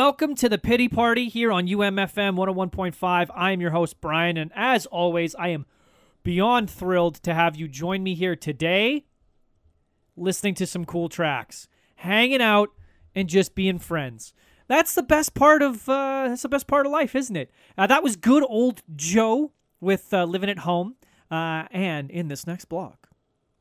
welcome to the Pity Party here on UMFM 101.5. I am your host, Brian, and as always, I am beyond thrilled to have you join me here today, listening to some cool tracks, hanging out, and just being friends. That's the best part of uh, that's the best part of life, isn't it? Uh, that was good old Joe with uh, living at home, uh, and in this next block,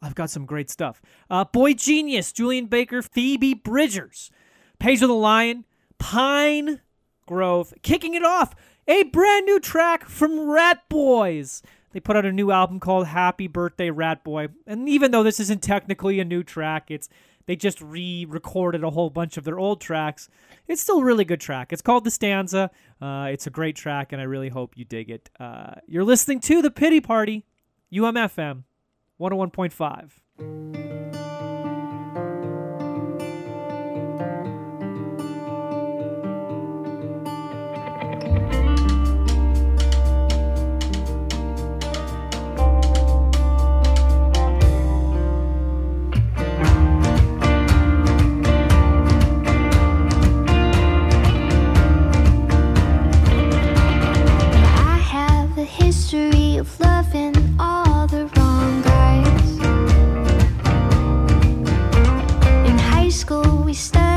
I've got some great stuff. Uh, Boy Genius, Julien Baker, Phoebe Bridgers, Pedro the Lion, Pine Grove, kicking it off, a brand new track from Ratboys. They put out a new album called Happy Birthday Ratboy, and even though this isn't technically a new track, it's they just re-recorded a whole bunch of their old tracks. It's still a really good track. It's called The Stanza. Uh, it's a great track, and I really hope you dig it. Uh, you're listening to The Pity Party, UMFM 101.5. of loving all the wrong guys. In high school, we studied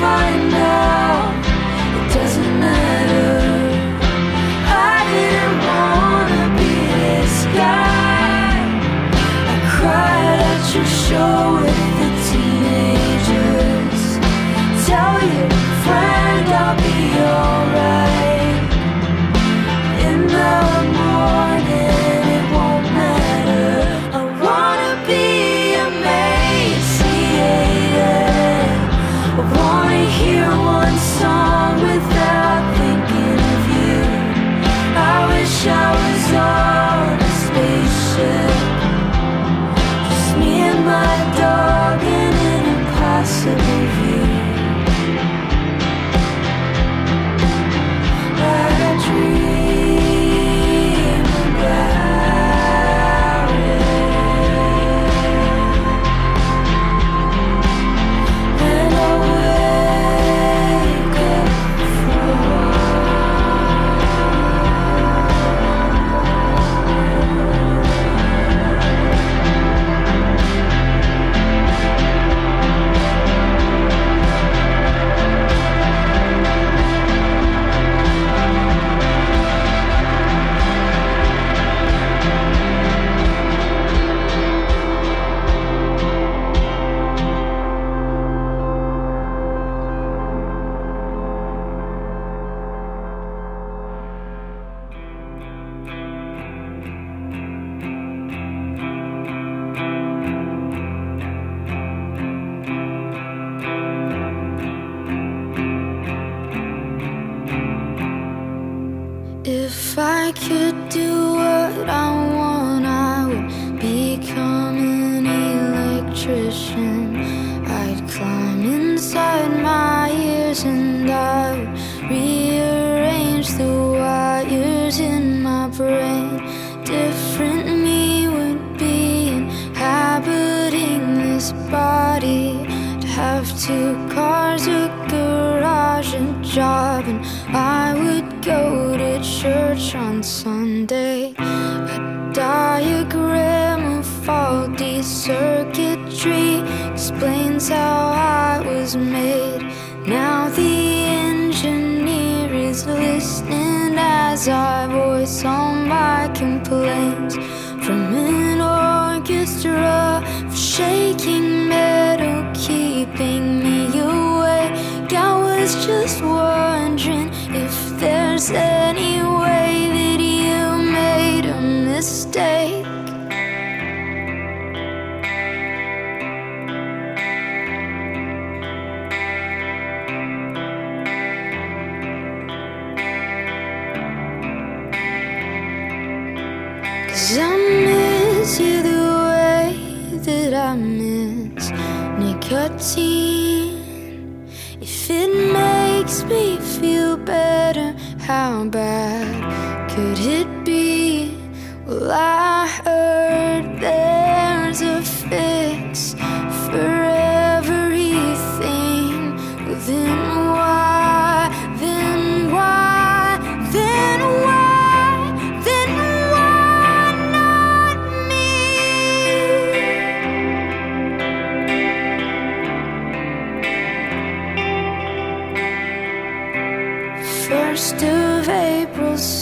find out it doesn't matter. I didn't wanna be this guy. I cried at your show with the teenagers. Tell your friend I'll be yours.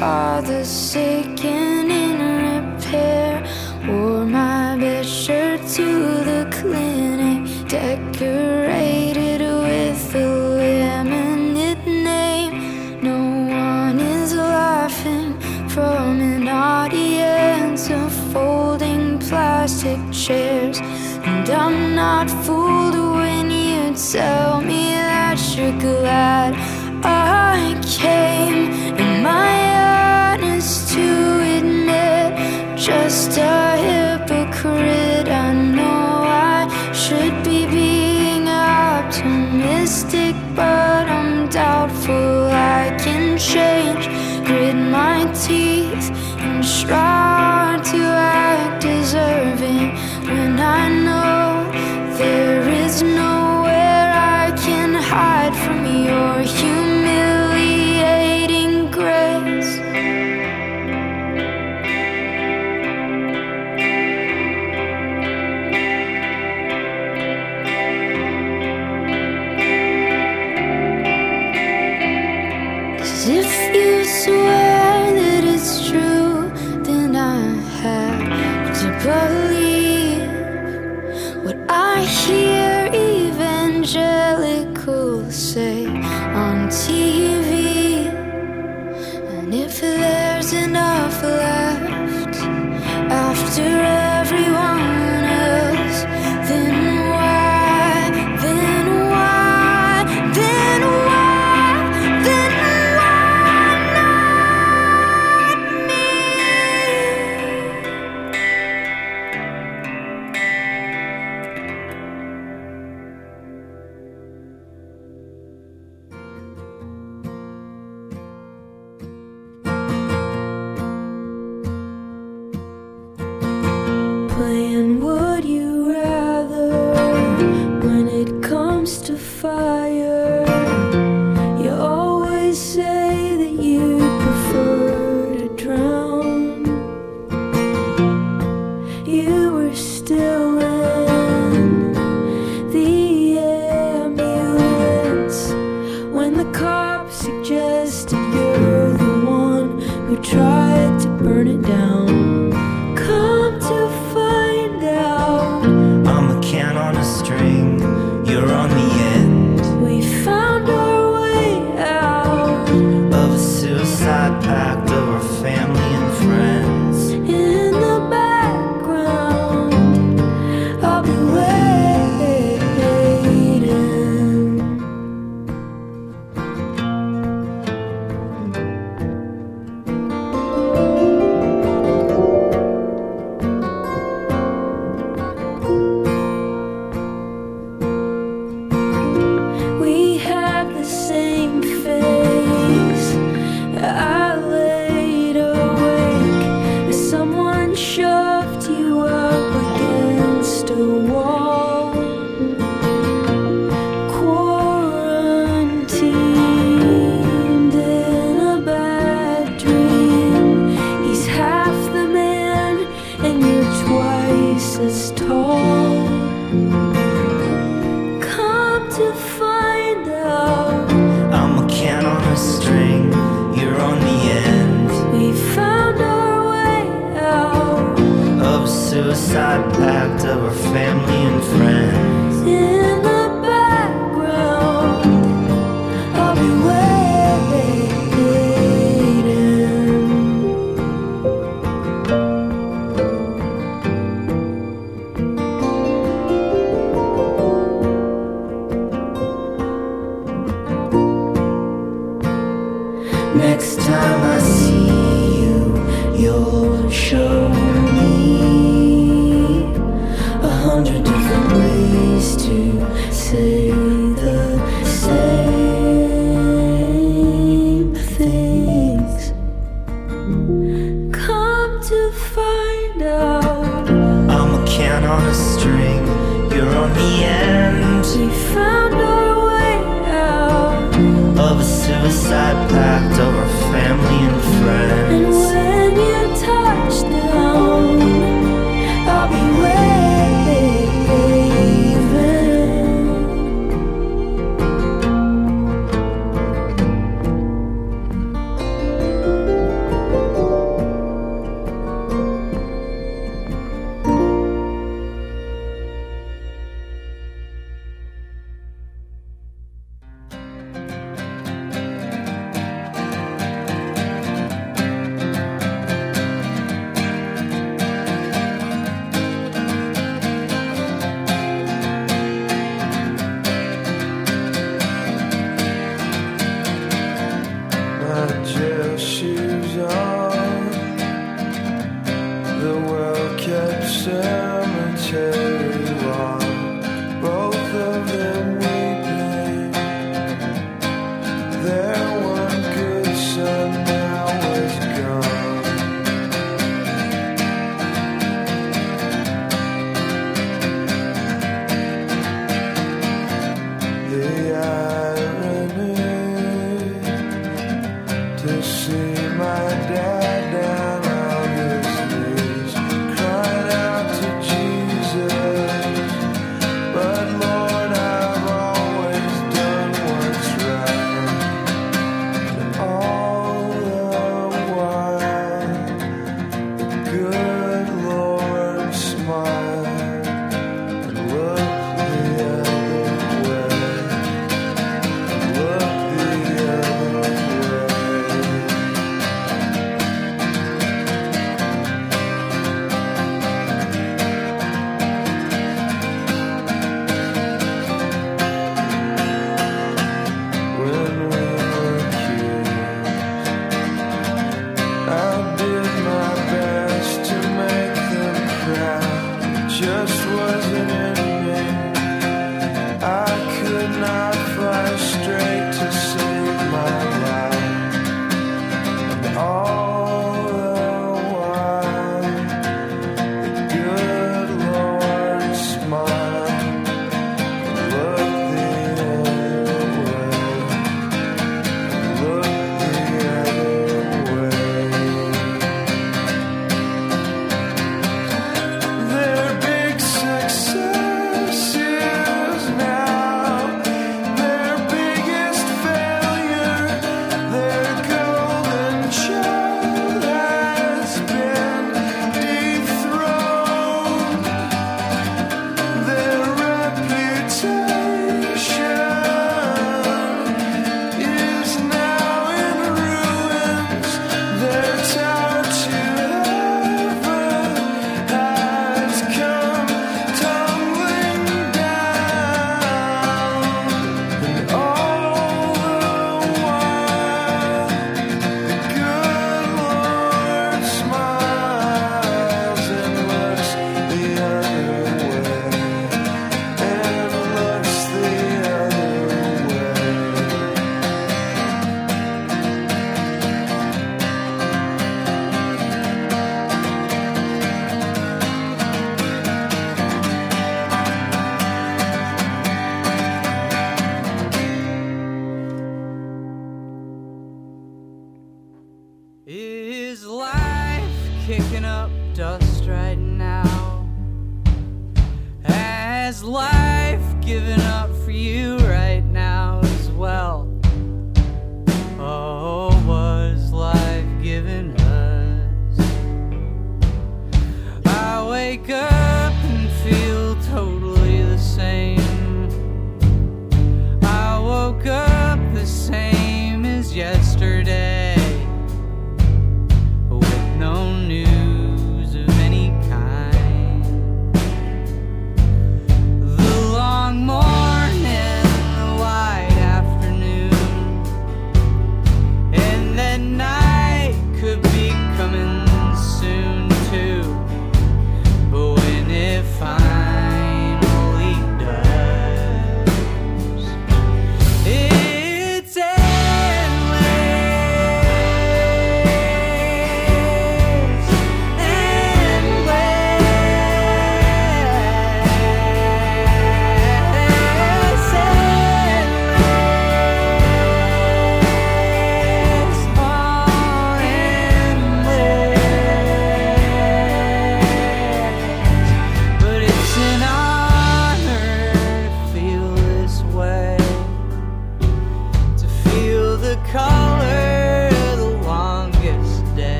saw the shaking in repair. Wore my best shirt to the clinic, decorated with a laminate name. No one is laughing from an audience of folding plastic chairs. And I'm not fooled when you tell me that you're glad I came. just a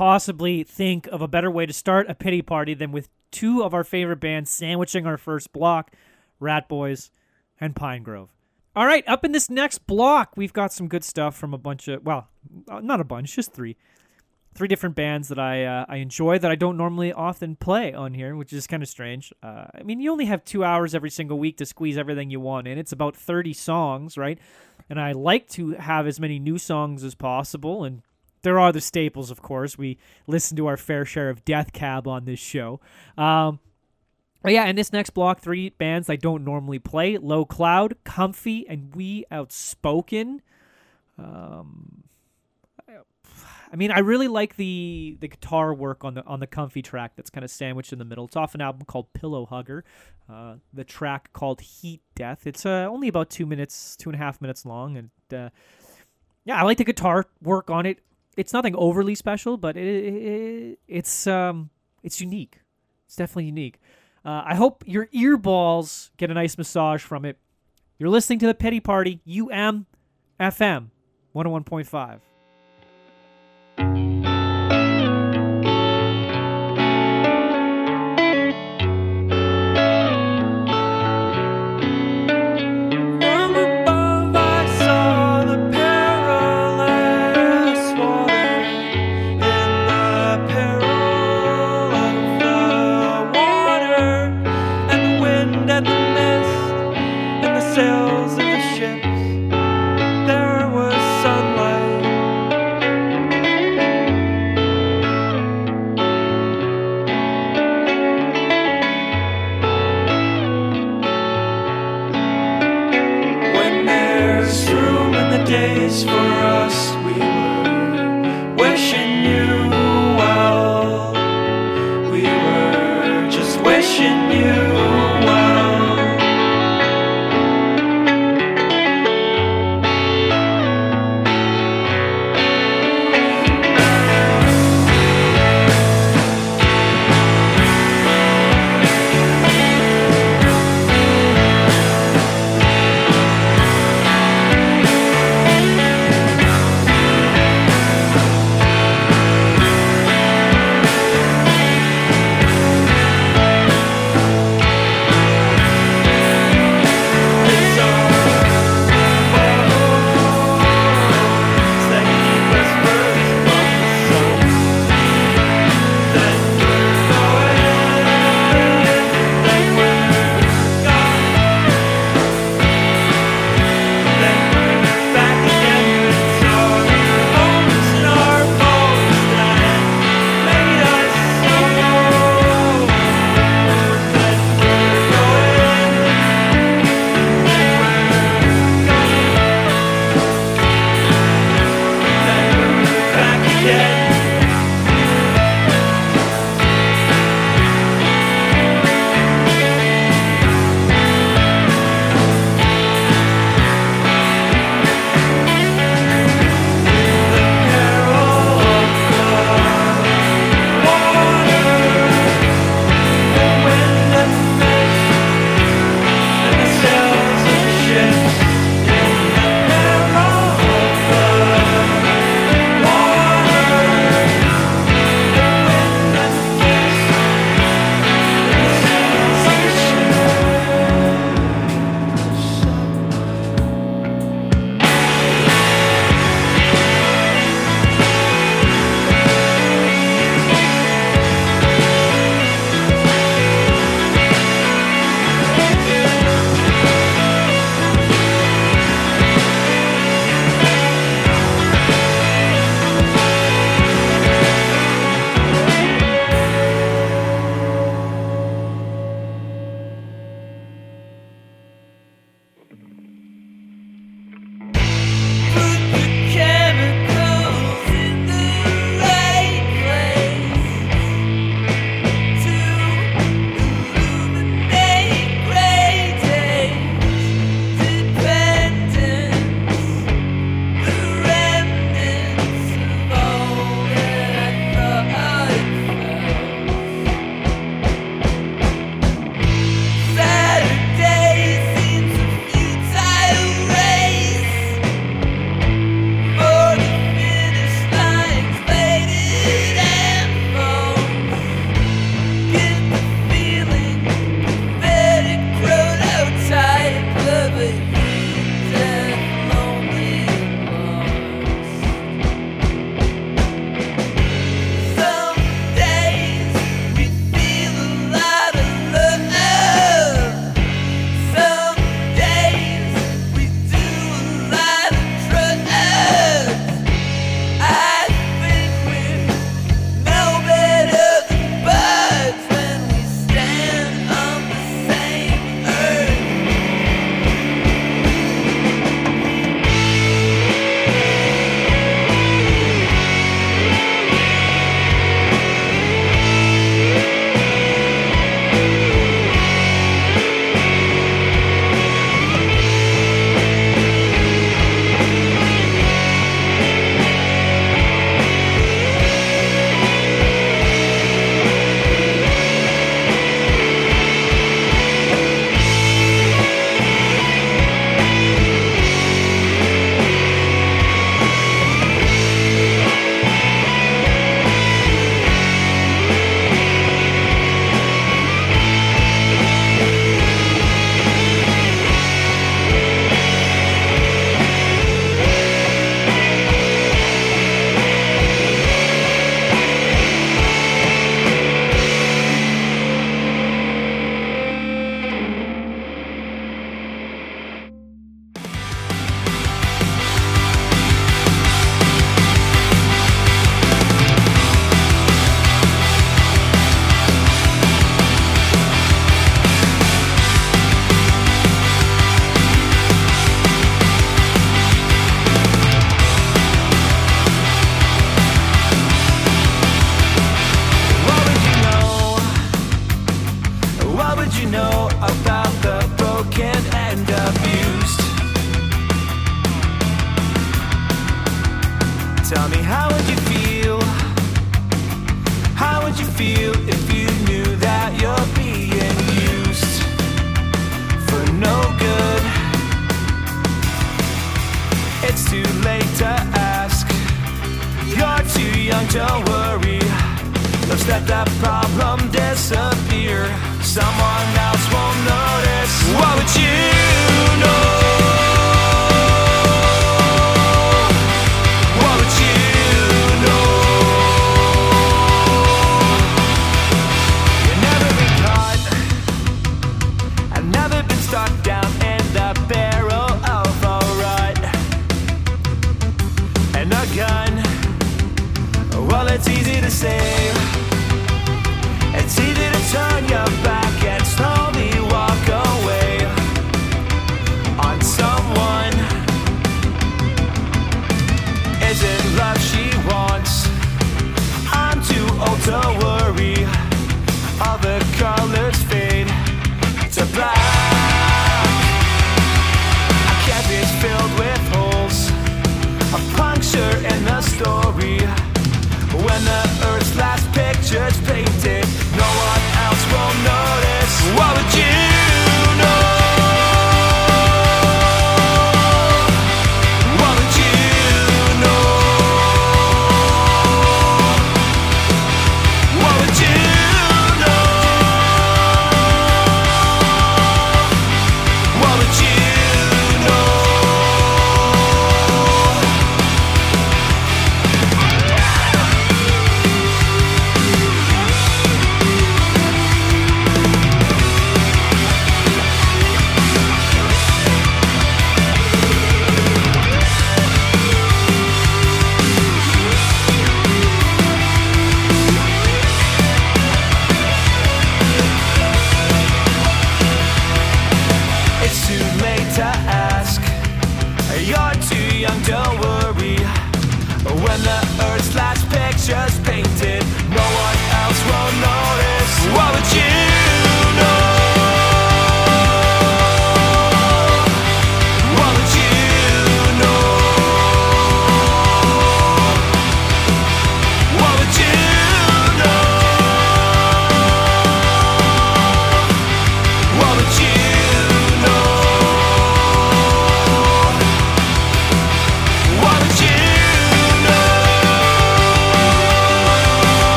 possibly think of a better way to start a pity party than with two of our favorite bands sandwiching our first block Ratboys and Pinegrove. All right, up in this next block, we've got some good stuff from a bunch of, well, uh, not a bunch, just three. Three different bands that I uh, I enjoy that I don't normally often play on here, which is kind of strange. Uh, I mean, you only have two hours every single week to squeeze everything you want in. It's about 30 songs, right? And I like to have as many new songs as possible. And there are the staples, of course. We listen to our fair share of Death Cab on this show. Um, but yeah, in this next block, three bands I don't normally play: Low Cloud, Comfy, and We Outspoken. Um, I mean, I really like the the guitar work on the on the Comfy track that's kind of sandwiched in the middle. It's off an album called Pillow Hugger. Uh, the track called Heat Death. It's uh, only about two minutes, two and a half minutes long, and uh, yeah, I like the guitar work on it. It's nothing overly special, but it, it, it's um it's unique. It's definitely unique. Uh, I hope your earballs get a nice massage from it. You're listening to the Pity Party, UM FM 101.5.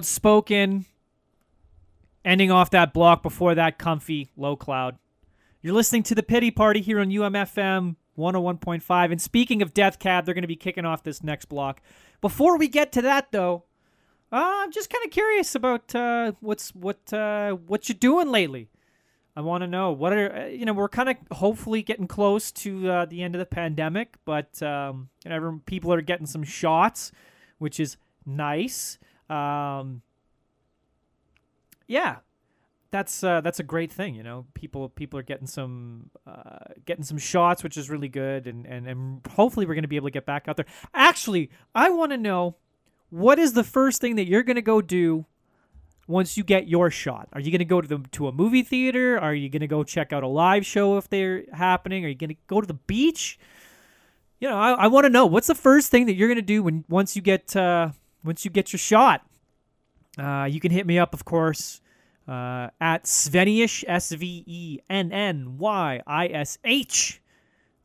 outspoken, ending off that block before that comfy low cloud. You're listening to the pity party here on UMFM 101.5. And speaking of Death Cab, they're going to be kicking off this next block. Before we get to that, though, uh, I'm just kind of curious about uh, what's what uh, what you doing lately. I want to know what are uh, you know we're kind of hopefully getting close to uh, the end of the pandemic, but um, you know, people are getting some shots, which is nice. Um, yeah, that's uh, that's a great thing. You know, people people are getting some uh, getting some shots, which is really good, and and, and hopefully we're going to be able to get back out there. Actually, I want to know what is the first thing that you're going to go do once you get your shot? Are you going to go to the to a movie theater? Are you going to go check out a live show if they're happening? Are you going to go to the beach? You know, I, I want to know what's the first thing that you're going to do when once you get uh, once you get your shot. Uh, you can hit me up, of course, uh, at Svennyish S V E N N Y I S H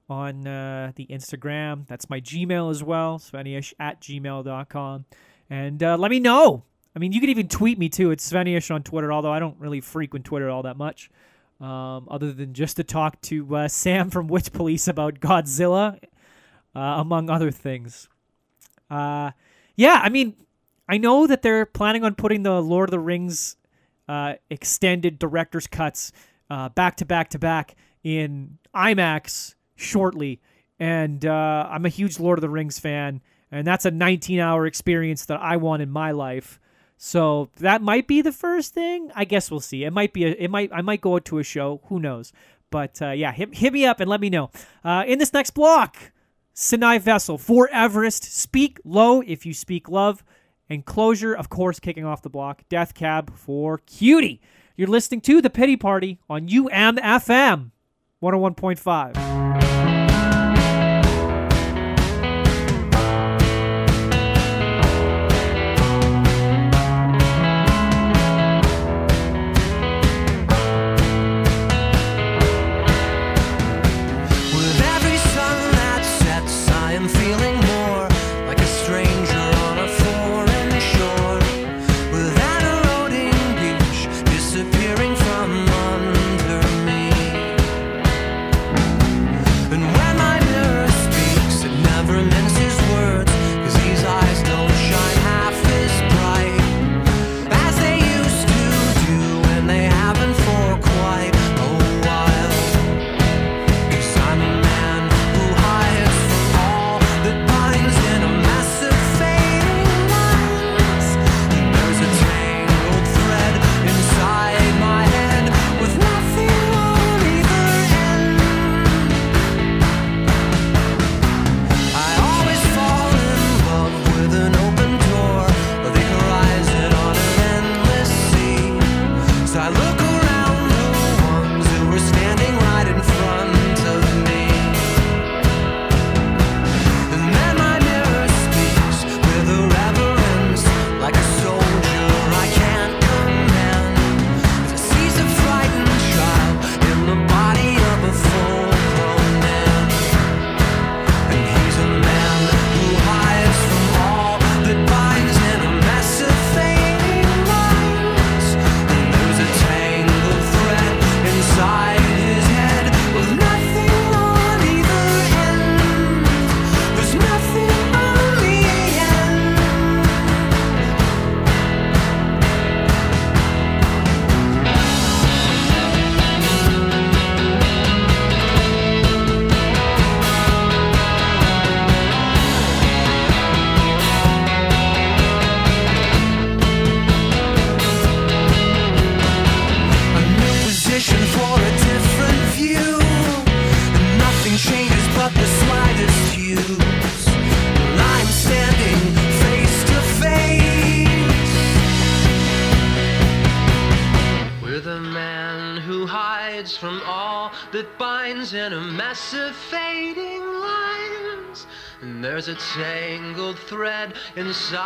on uh, the Instagram. That's my Gmail as well, Svennyish at gmail.com. And uh, let me know. I mean, you can even tweet me too. It's Svennyish on Twitter, although I don't really frequent Twitter all that much, um, other than just to talk to uh, Sam from Witch Police about Godzilla, uh, among other things. Uh, yeah, I mean, I know that they're planning on putting the Lord of the Rings uh, extended director's cuts uh, back to back to back in IMAX shortly. And uh, I'm a huge Lord of the Rings fan, and that's a 19 hour experience that I want in my life. So that might be the first thing. I guess we'll see. It might be. A, it might. I might go to a show. Who knows? But uh, yeah, hit, hit me up and let me know. Uh, in this next block, Sinai Vessel for Everest. Speak low if you speak love. And closure, of course, kicking off the block. Death Cab for Cutie. You're listening to The Pity Party on UMFM 101.5. inside.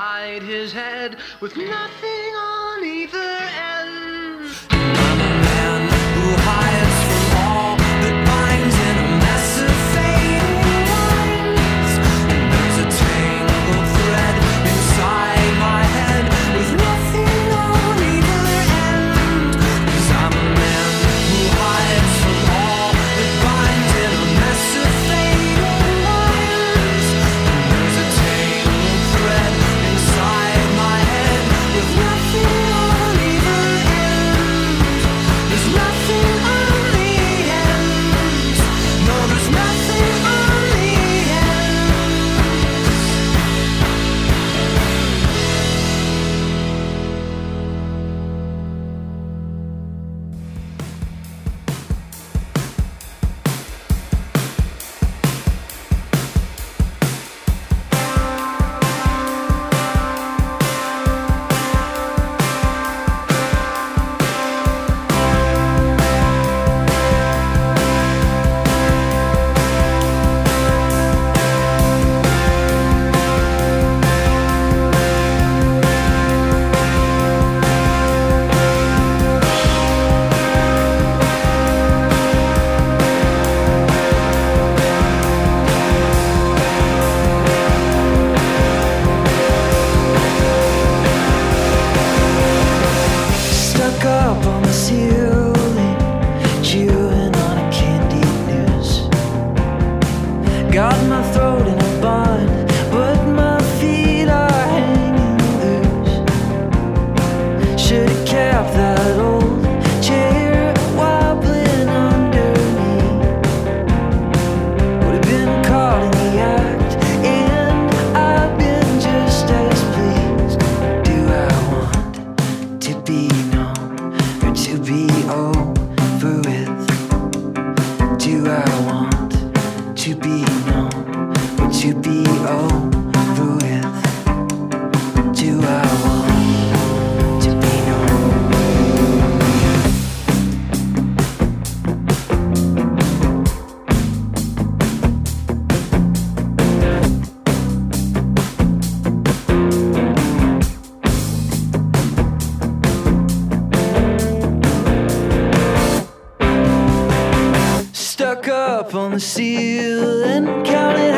up on the ceiling, counting.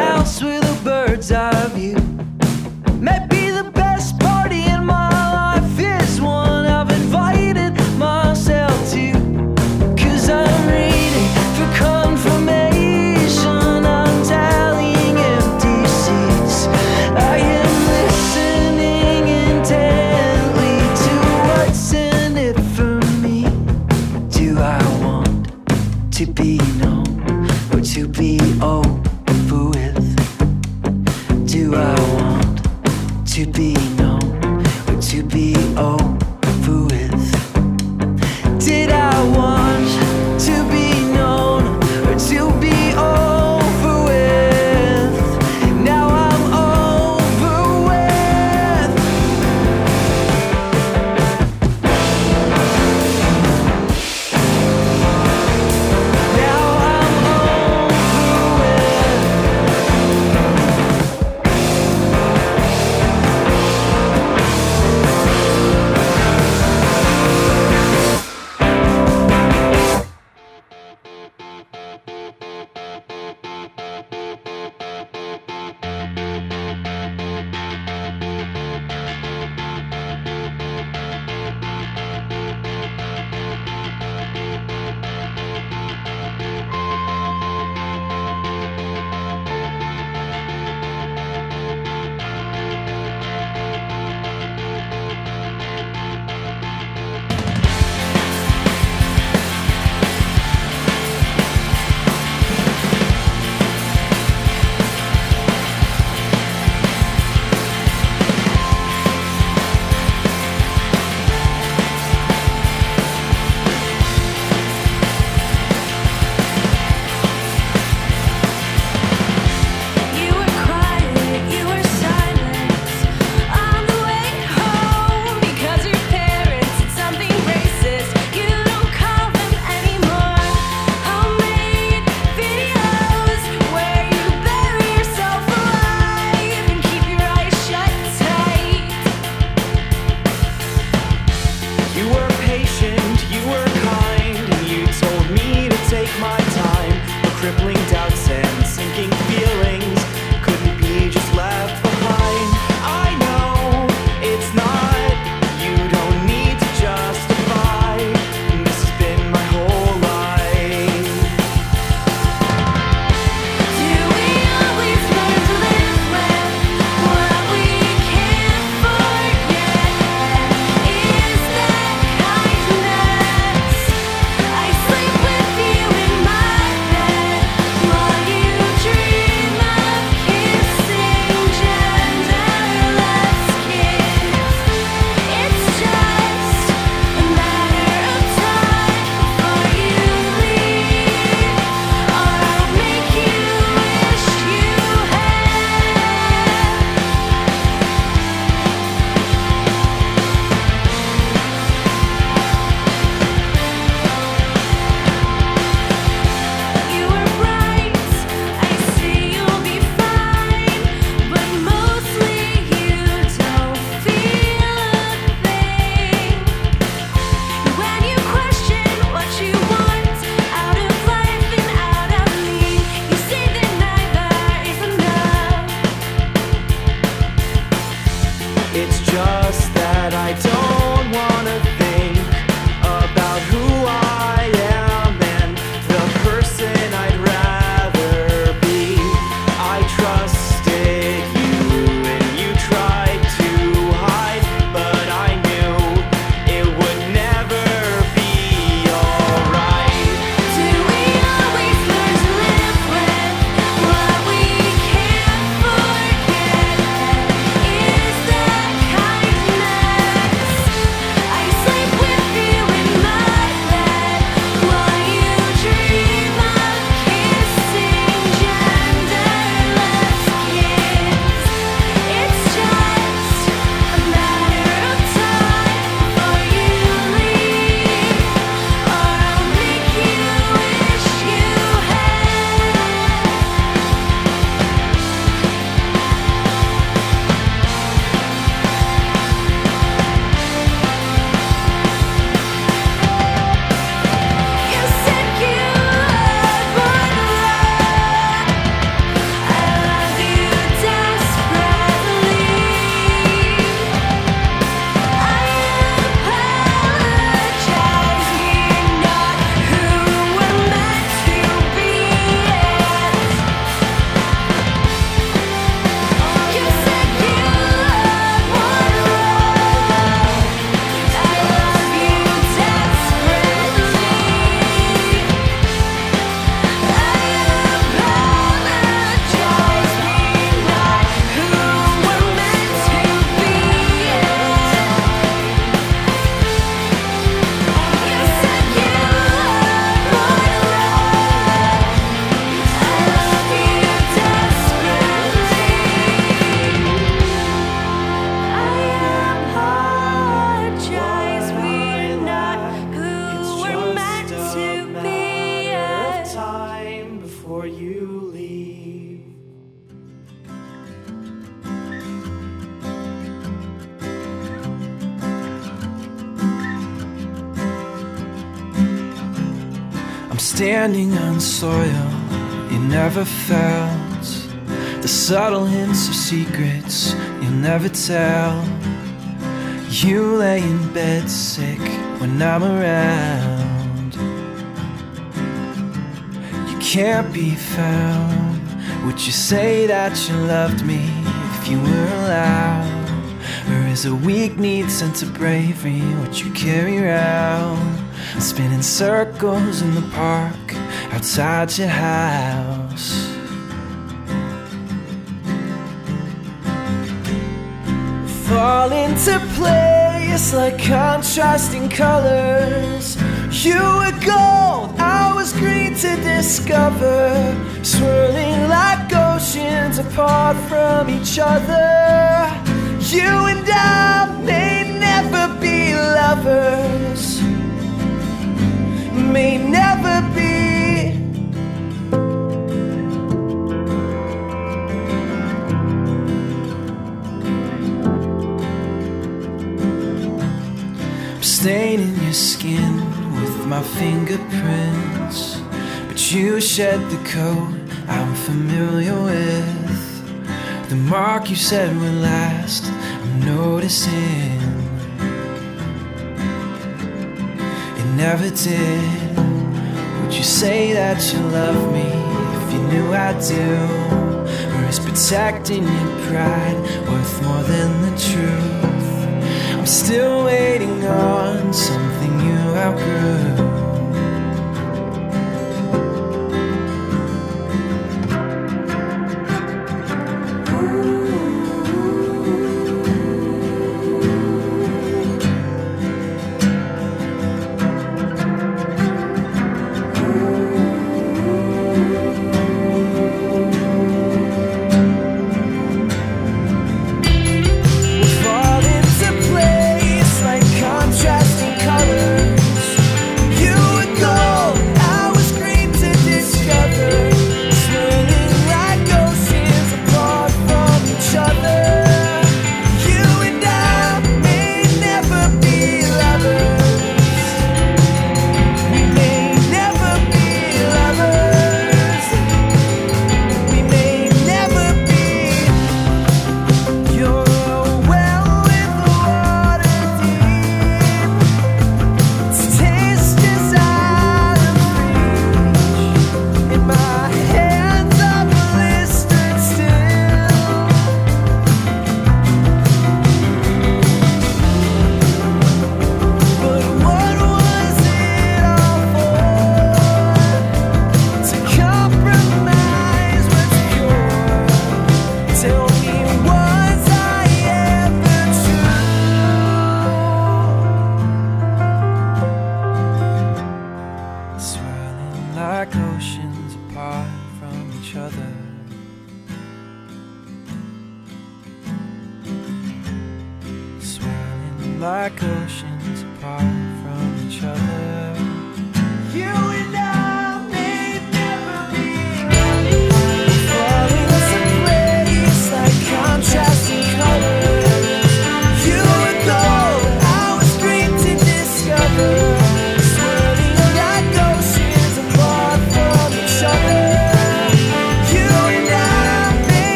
Subtle hints of secrets you'll never tell. You lay in bed sick when I'm around. You can't be found. Would you say that you loved me if you were allowed? Or is a weak need sense of bravery what you carry around? Spinning circles in the park outside your house. Fall into place like contrasting colors. You were gold, I was green to discover. Swirling like oceans apart from each other. You and I may never be lovers may never be. Staining your skin with my fingerprints, but you shed the coat I'm familiar with. The mark you said would last, I'm noticing. It never did. Would you say that you love me if you knew I do? Or is protecting your pride worth more than the truth? I'm still waiting on something you outgrew.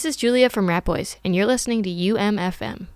This is Julia from Ratboys, and you're listening to UMFM.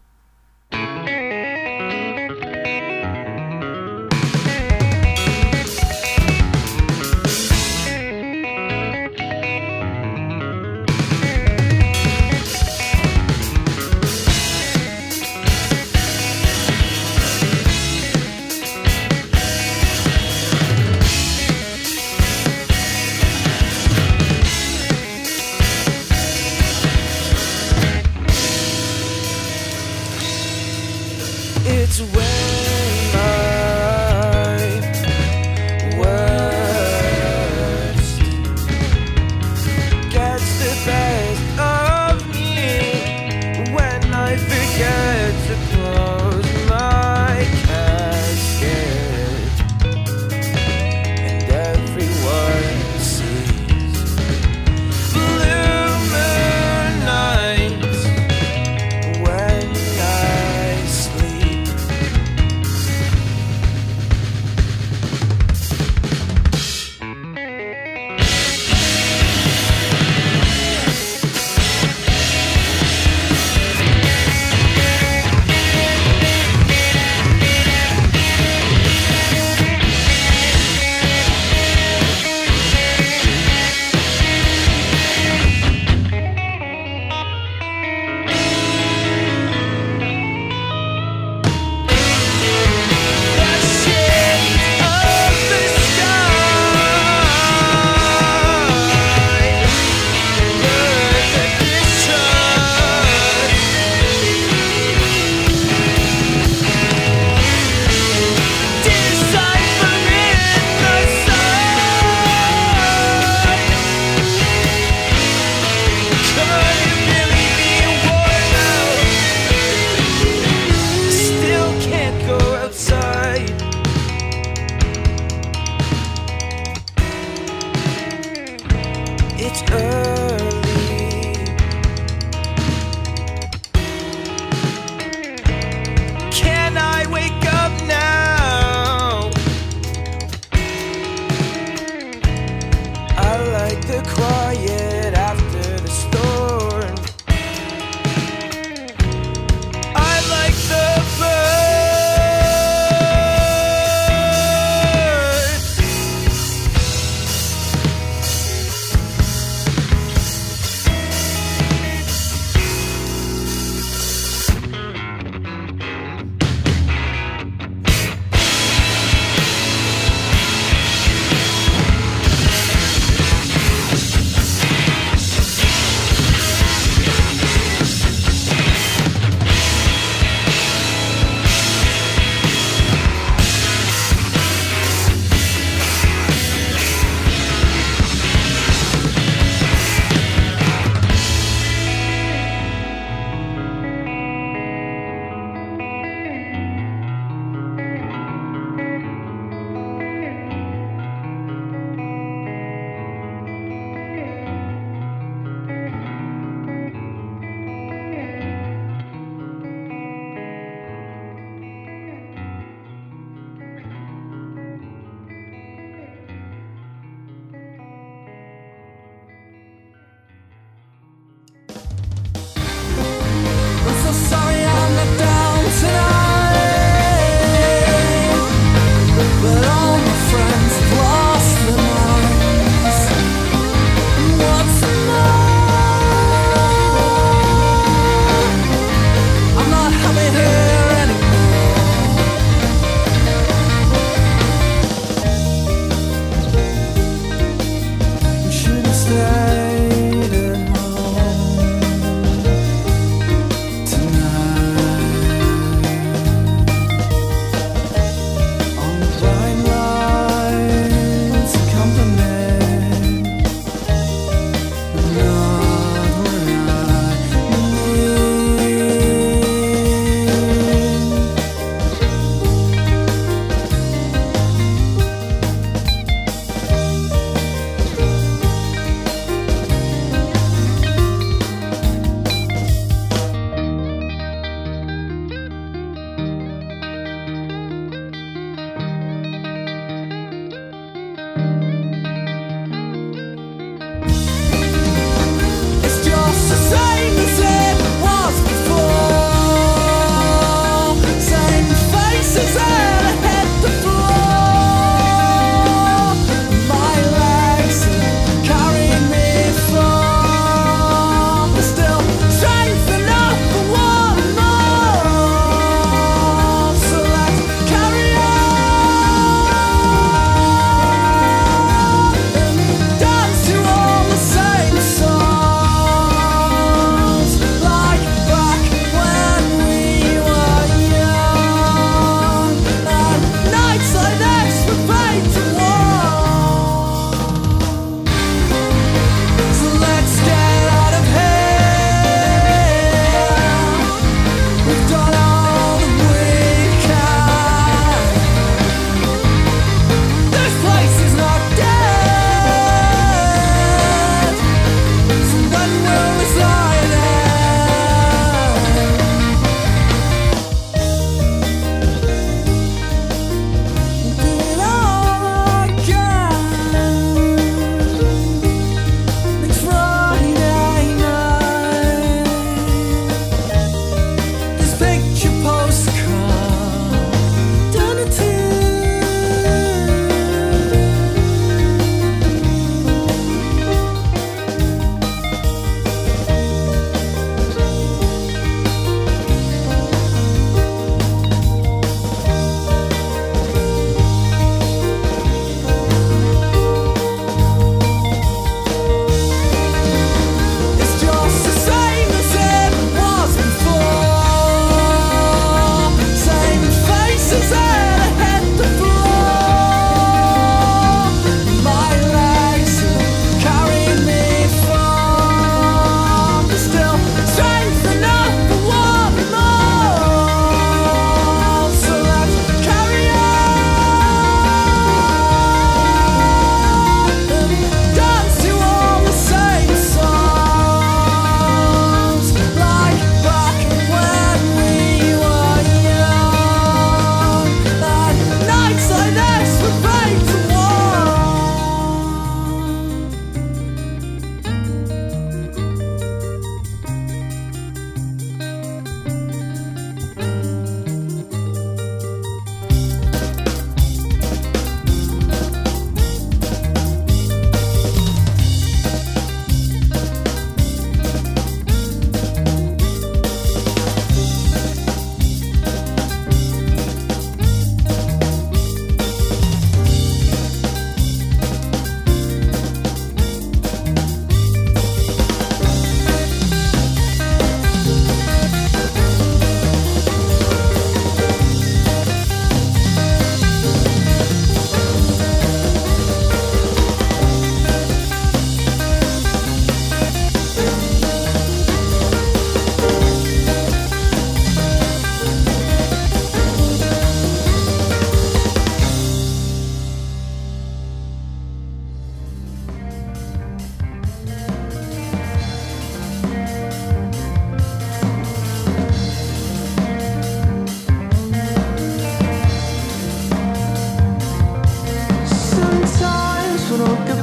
uno que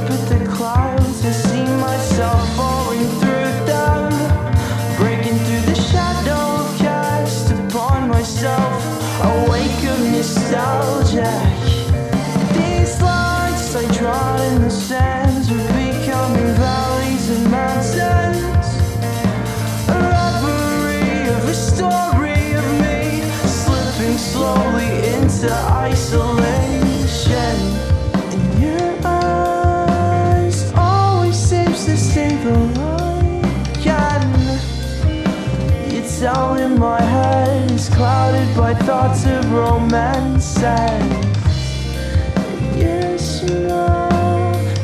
clouded by thoughts of romance and yes, you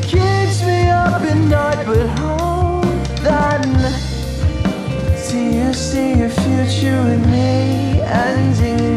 keeps me up at night. But how then do you see a future with me ending?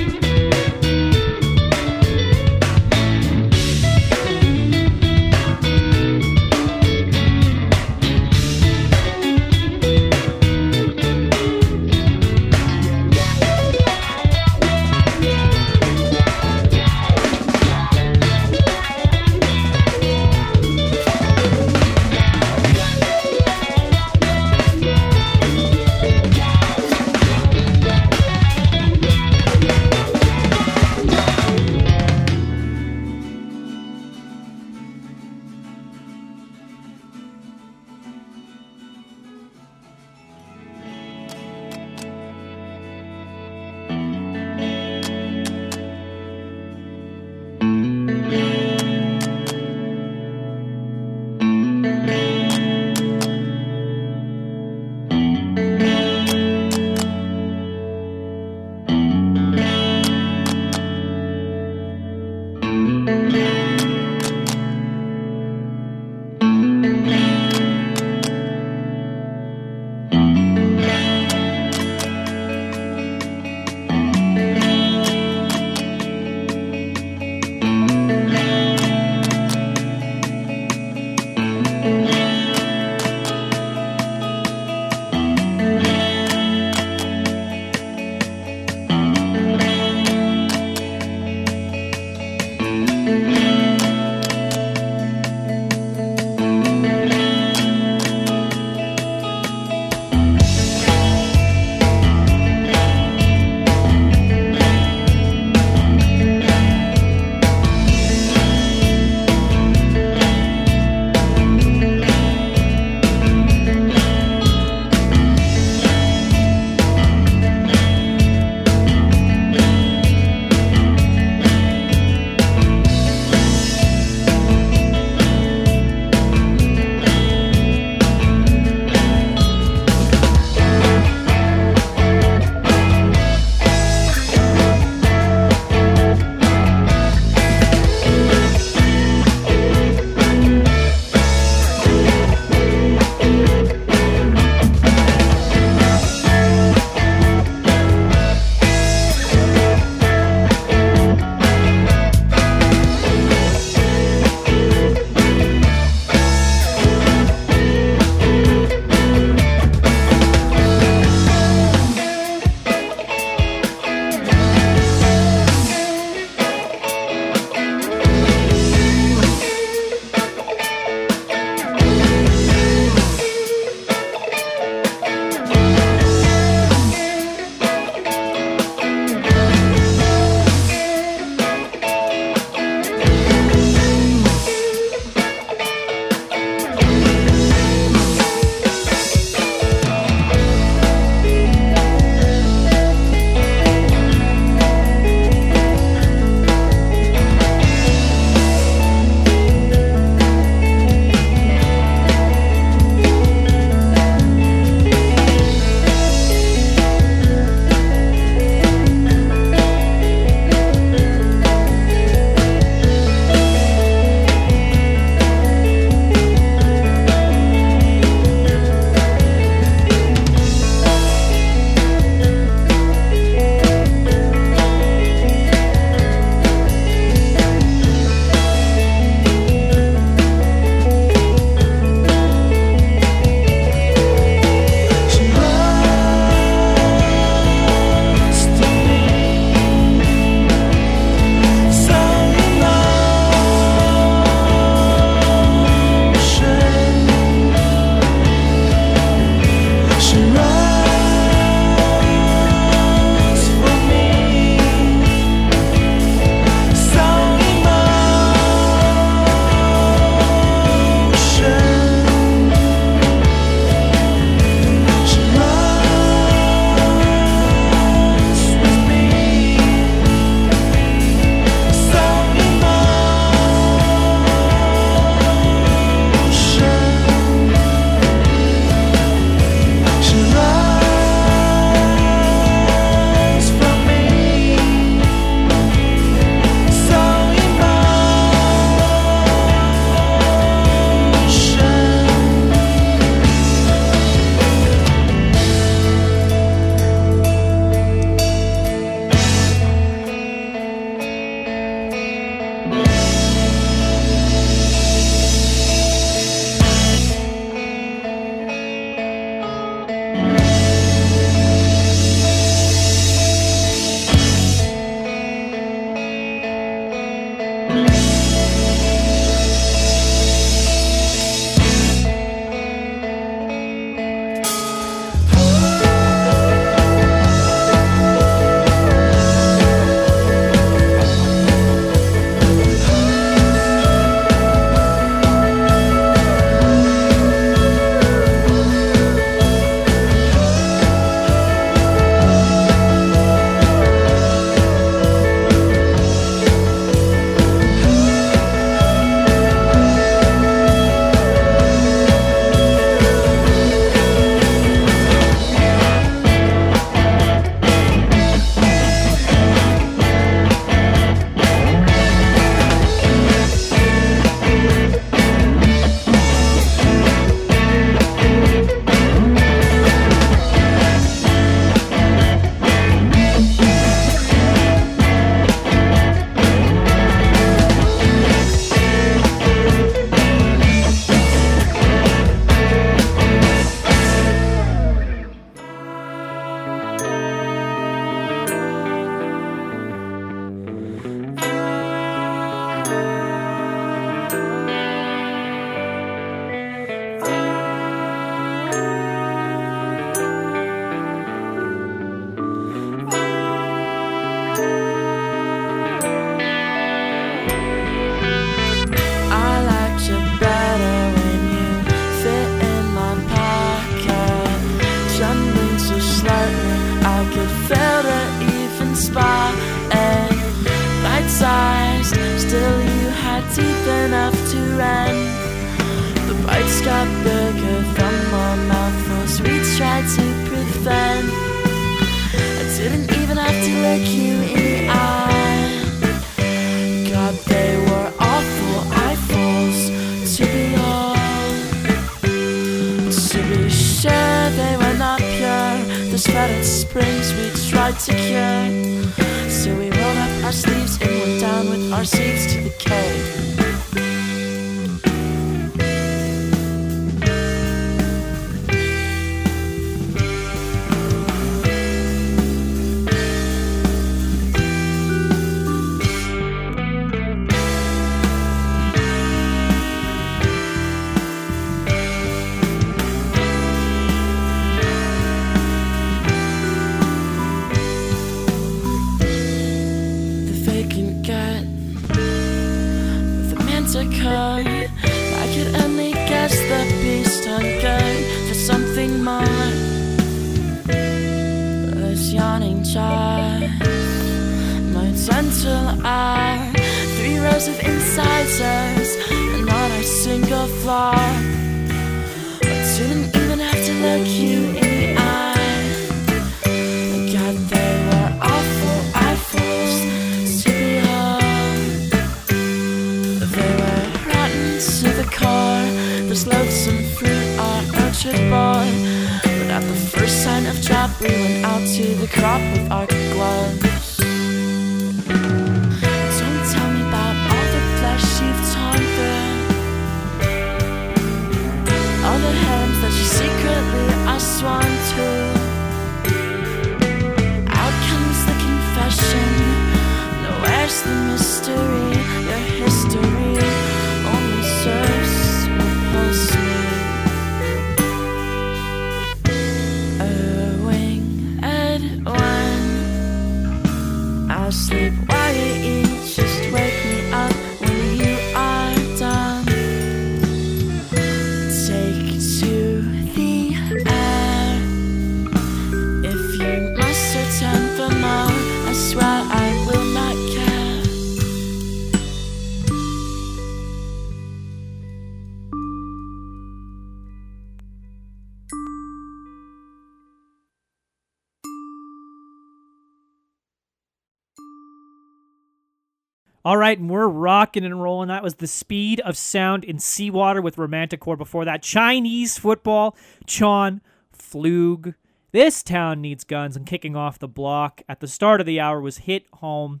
All right, and we're rocking and rolling. That was the speed of sound in seawater with romantic core. Before that, Chinese football, Chon Flug. This town needs guns. And kicking off the block at the start of the hour was hit home.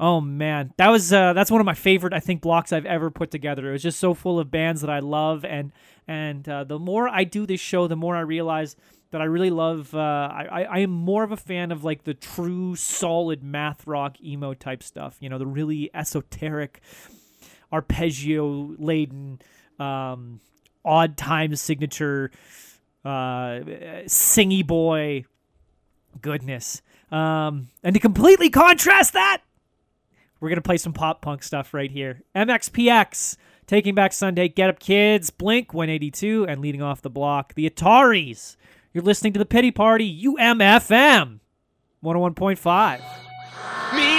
Oh man, that was uh, that's one of my favorite I think blocks I've ever put together. It was just so full of bands that I love, and and uh, the more I do this show, the more I realize that I really love. Uh, I, I am more of a fan of like the true solid math rock emo type stuff. You know, the really esoteric, arpeggio laden, um, odd time signature, uh, singy boy goodness. Um, and to completely contrast that, we're gonna play some pop punk stuff right here. MXPX, Taking Back Sunday, Get Up Kids, Blink 182, and leading off the block, the Ataris. You're listening to the Pity Party, UMFM 101.5. Meet me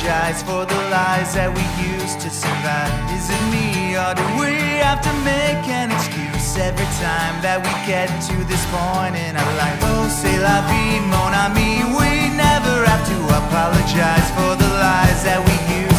apologize for the lies that we used to survive? Is it me or do we have to make an excuse every time that we get to this point in our life? Oh, c'est la vie, mon ami. We never have to apologize for the lies that we used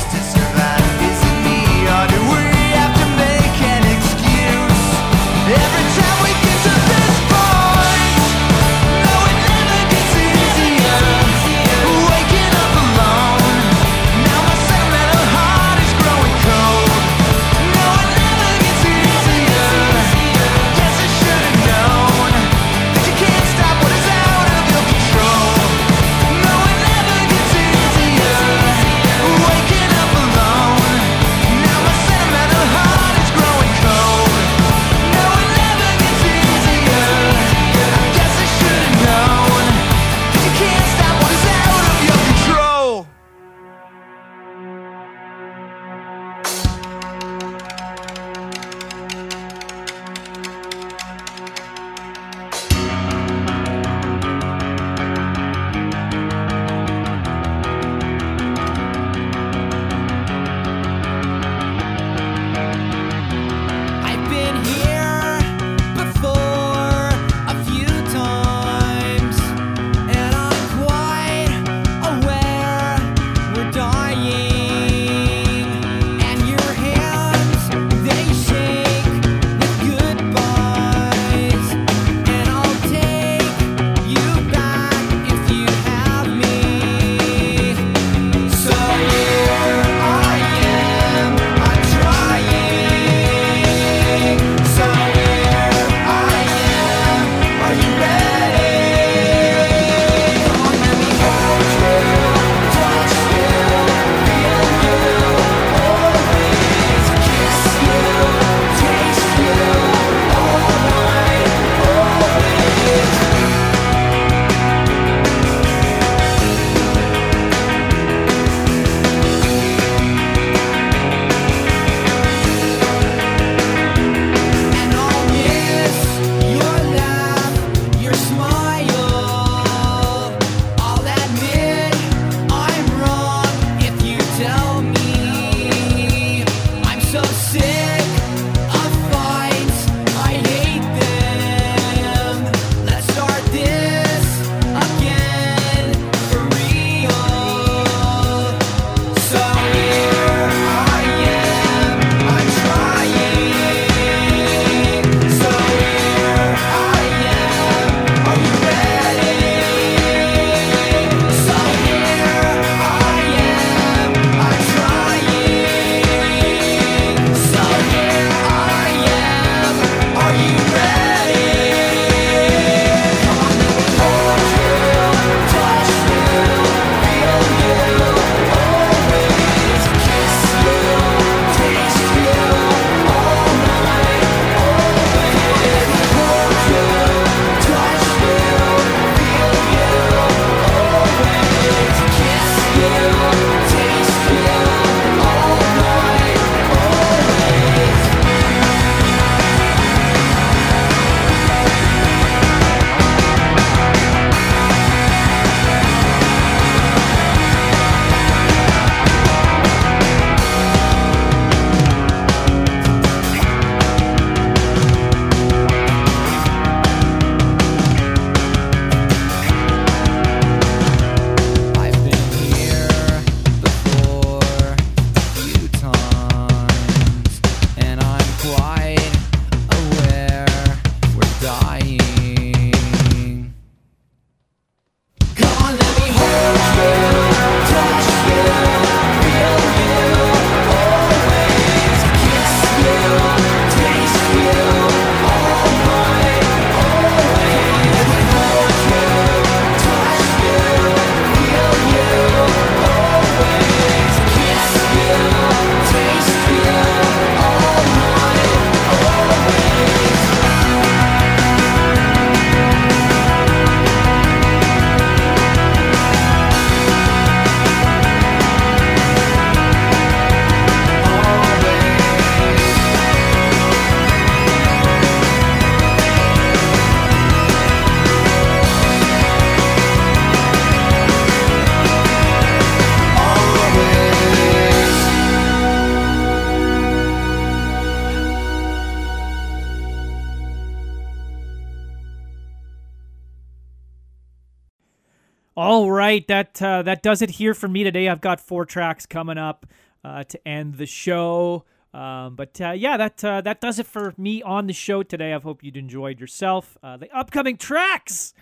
uh, that does it here for me today. I've got four tracks coming up uh, to end the show. Um, but uh, yeah, that uh, that does it for me on the show today. I hope you'd enjoyed yourself. Uh, the upcoming tracks,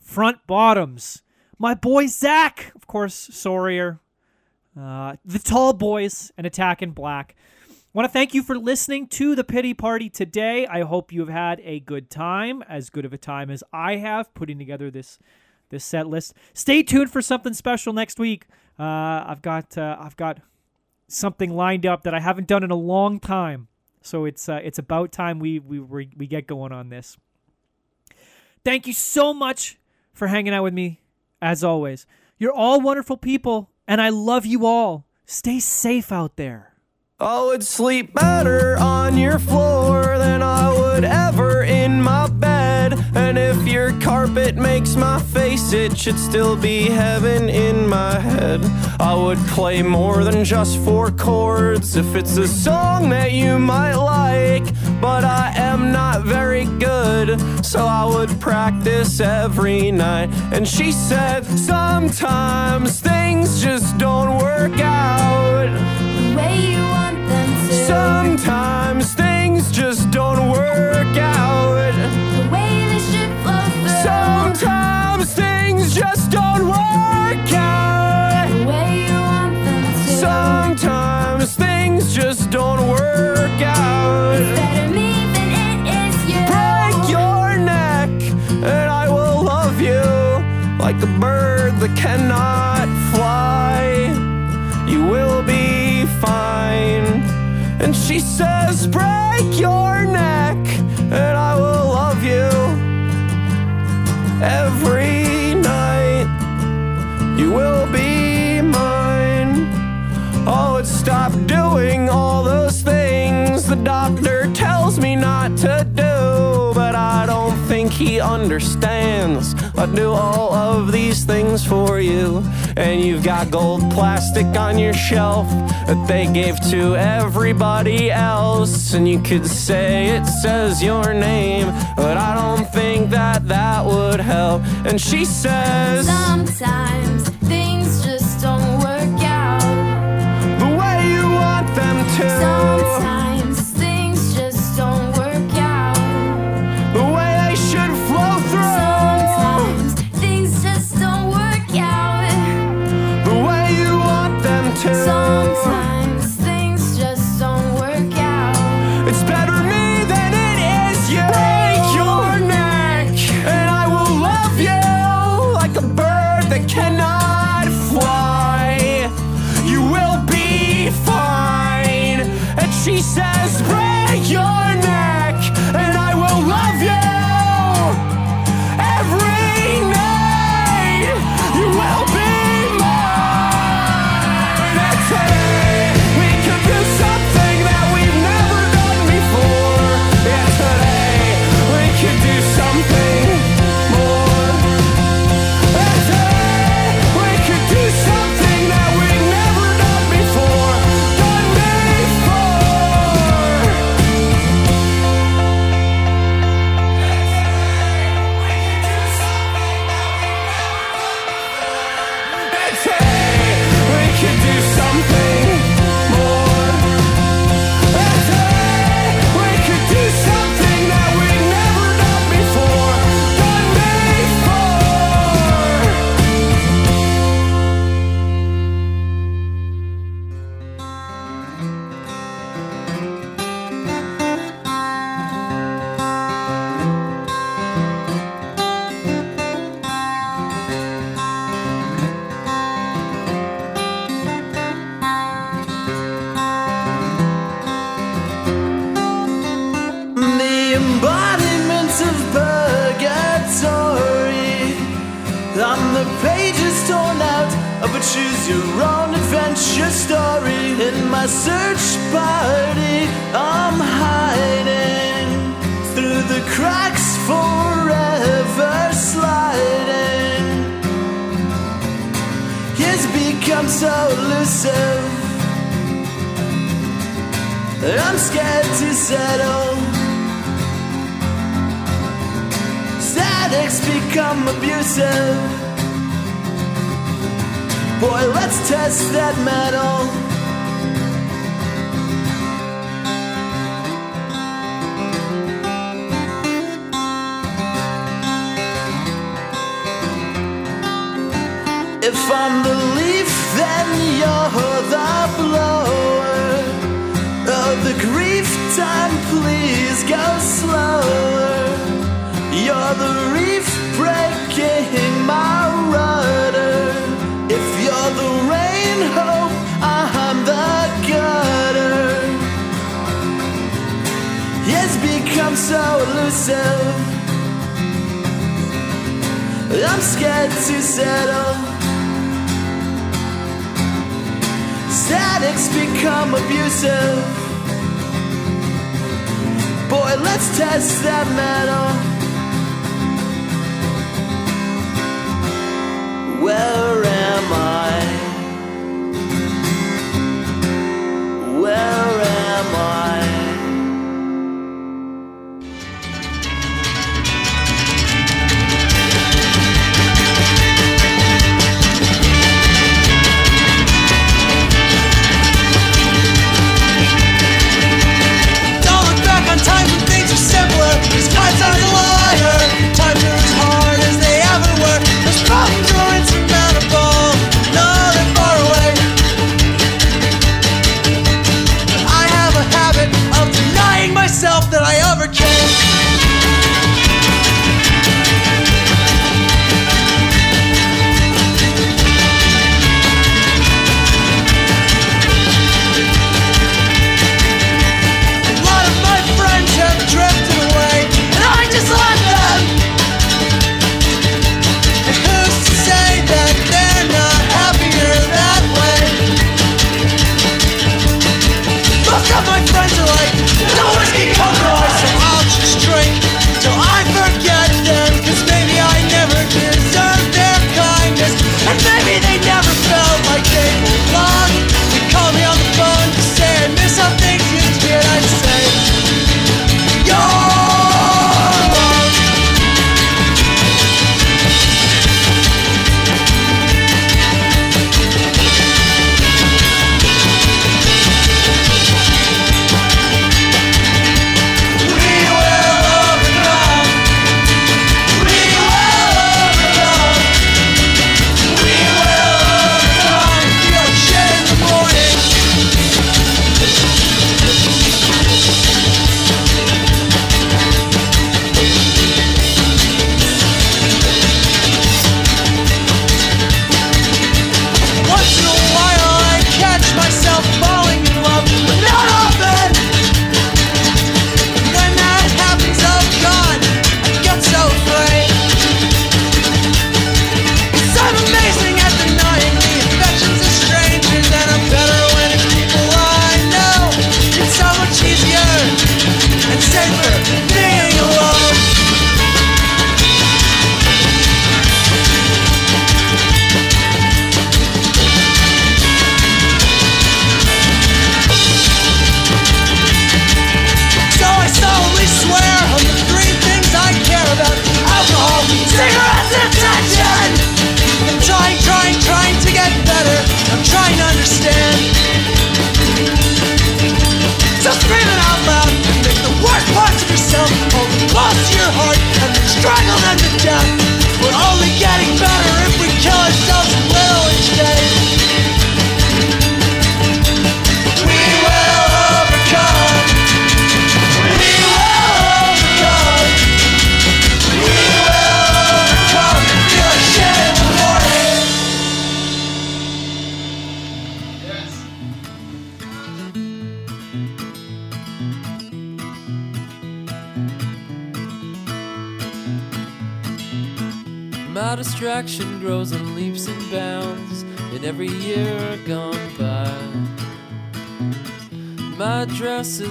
front bottoms, my boy Zach, of course, Sawyer, uh, the Tall Boys, and Attack in Black. Want to thank you for listening to the Pity Party today. I hope you have had a good time, as good of a time as I have putting together this this set list. Stay tuned for something special next week. Uh, I've got uh, I've got something lined up that I haven't done in a long time, so it's uh, it's about time we we we we get going on this. Thank you so much for hanging out with me, as always. You're all wonderful people, and I love you all. Stay safe out there. I would sleep better on your floor than I would ever in my bed. And if your carpet makes my face itch, it'd still be heaven in my head. I would play more than just four chords if it's a song that you might like. But I am not very good, so I would practice every night. And she said, Sometimes things just don't work out. The way you want them to. Sometimes things just don't work out. Sometimes things just don't work out. the way you want them to. Sometimes things just don't work out. It's Better me than it is you. Break your neck, and I will love you like a bird that cannot understands. I do all of these things for you. And you've got gold plastic on your shelf that they gave to everybody else. And you could say it says your name, but I don't think that that would help. And she says, Sometimes my search party. I'm hiding through the cracks forever sliding. It's become so elusive. I'm scared to settle. Statics become abusive. Boy, let's test that metal. If I'm the leaf, then you're the blower of the grief. Time, please go slower. You're the reef breaking my rudder. If you're the rain, hope I'm the gutter. It's become so elusive. I'm scared to settle. addicts become abusive. Boy, let's test that metal. Where am I? Where am I?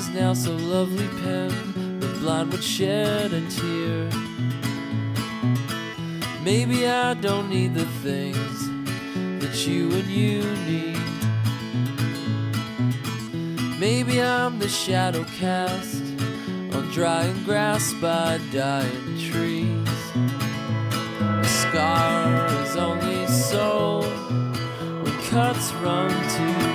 is now so lovely pen, the blind would shed a tear. Maybe I don't need the things that you and you need. Maybe I'm the shadow cast on drying grass by dying trees. A scar is only so when cuts run too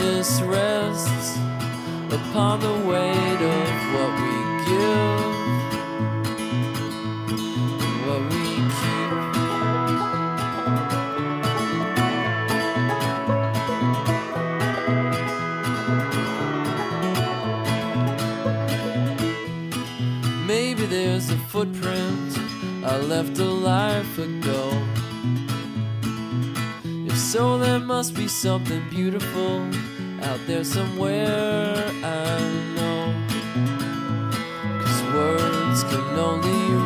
Forgiveness rests upon the weight of what we give and what we keep. Maybe there's a footprint I left a life ago. If so, there must be something beautiful out there somewhere I know. Cause words can only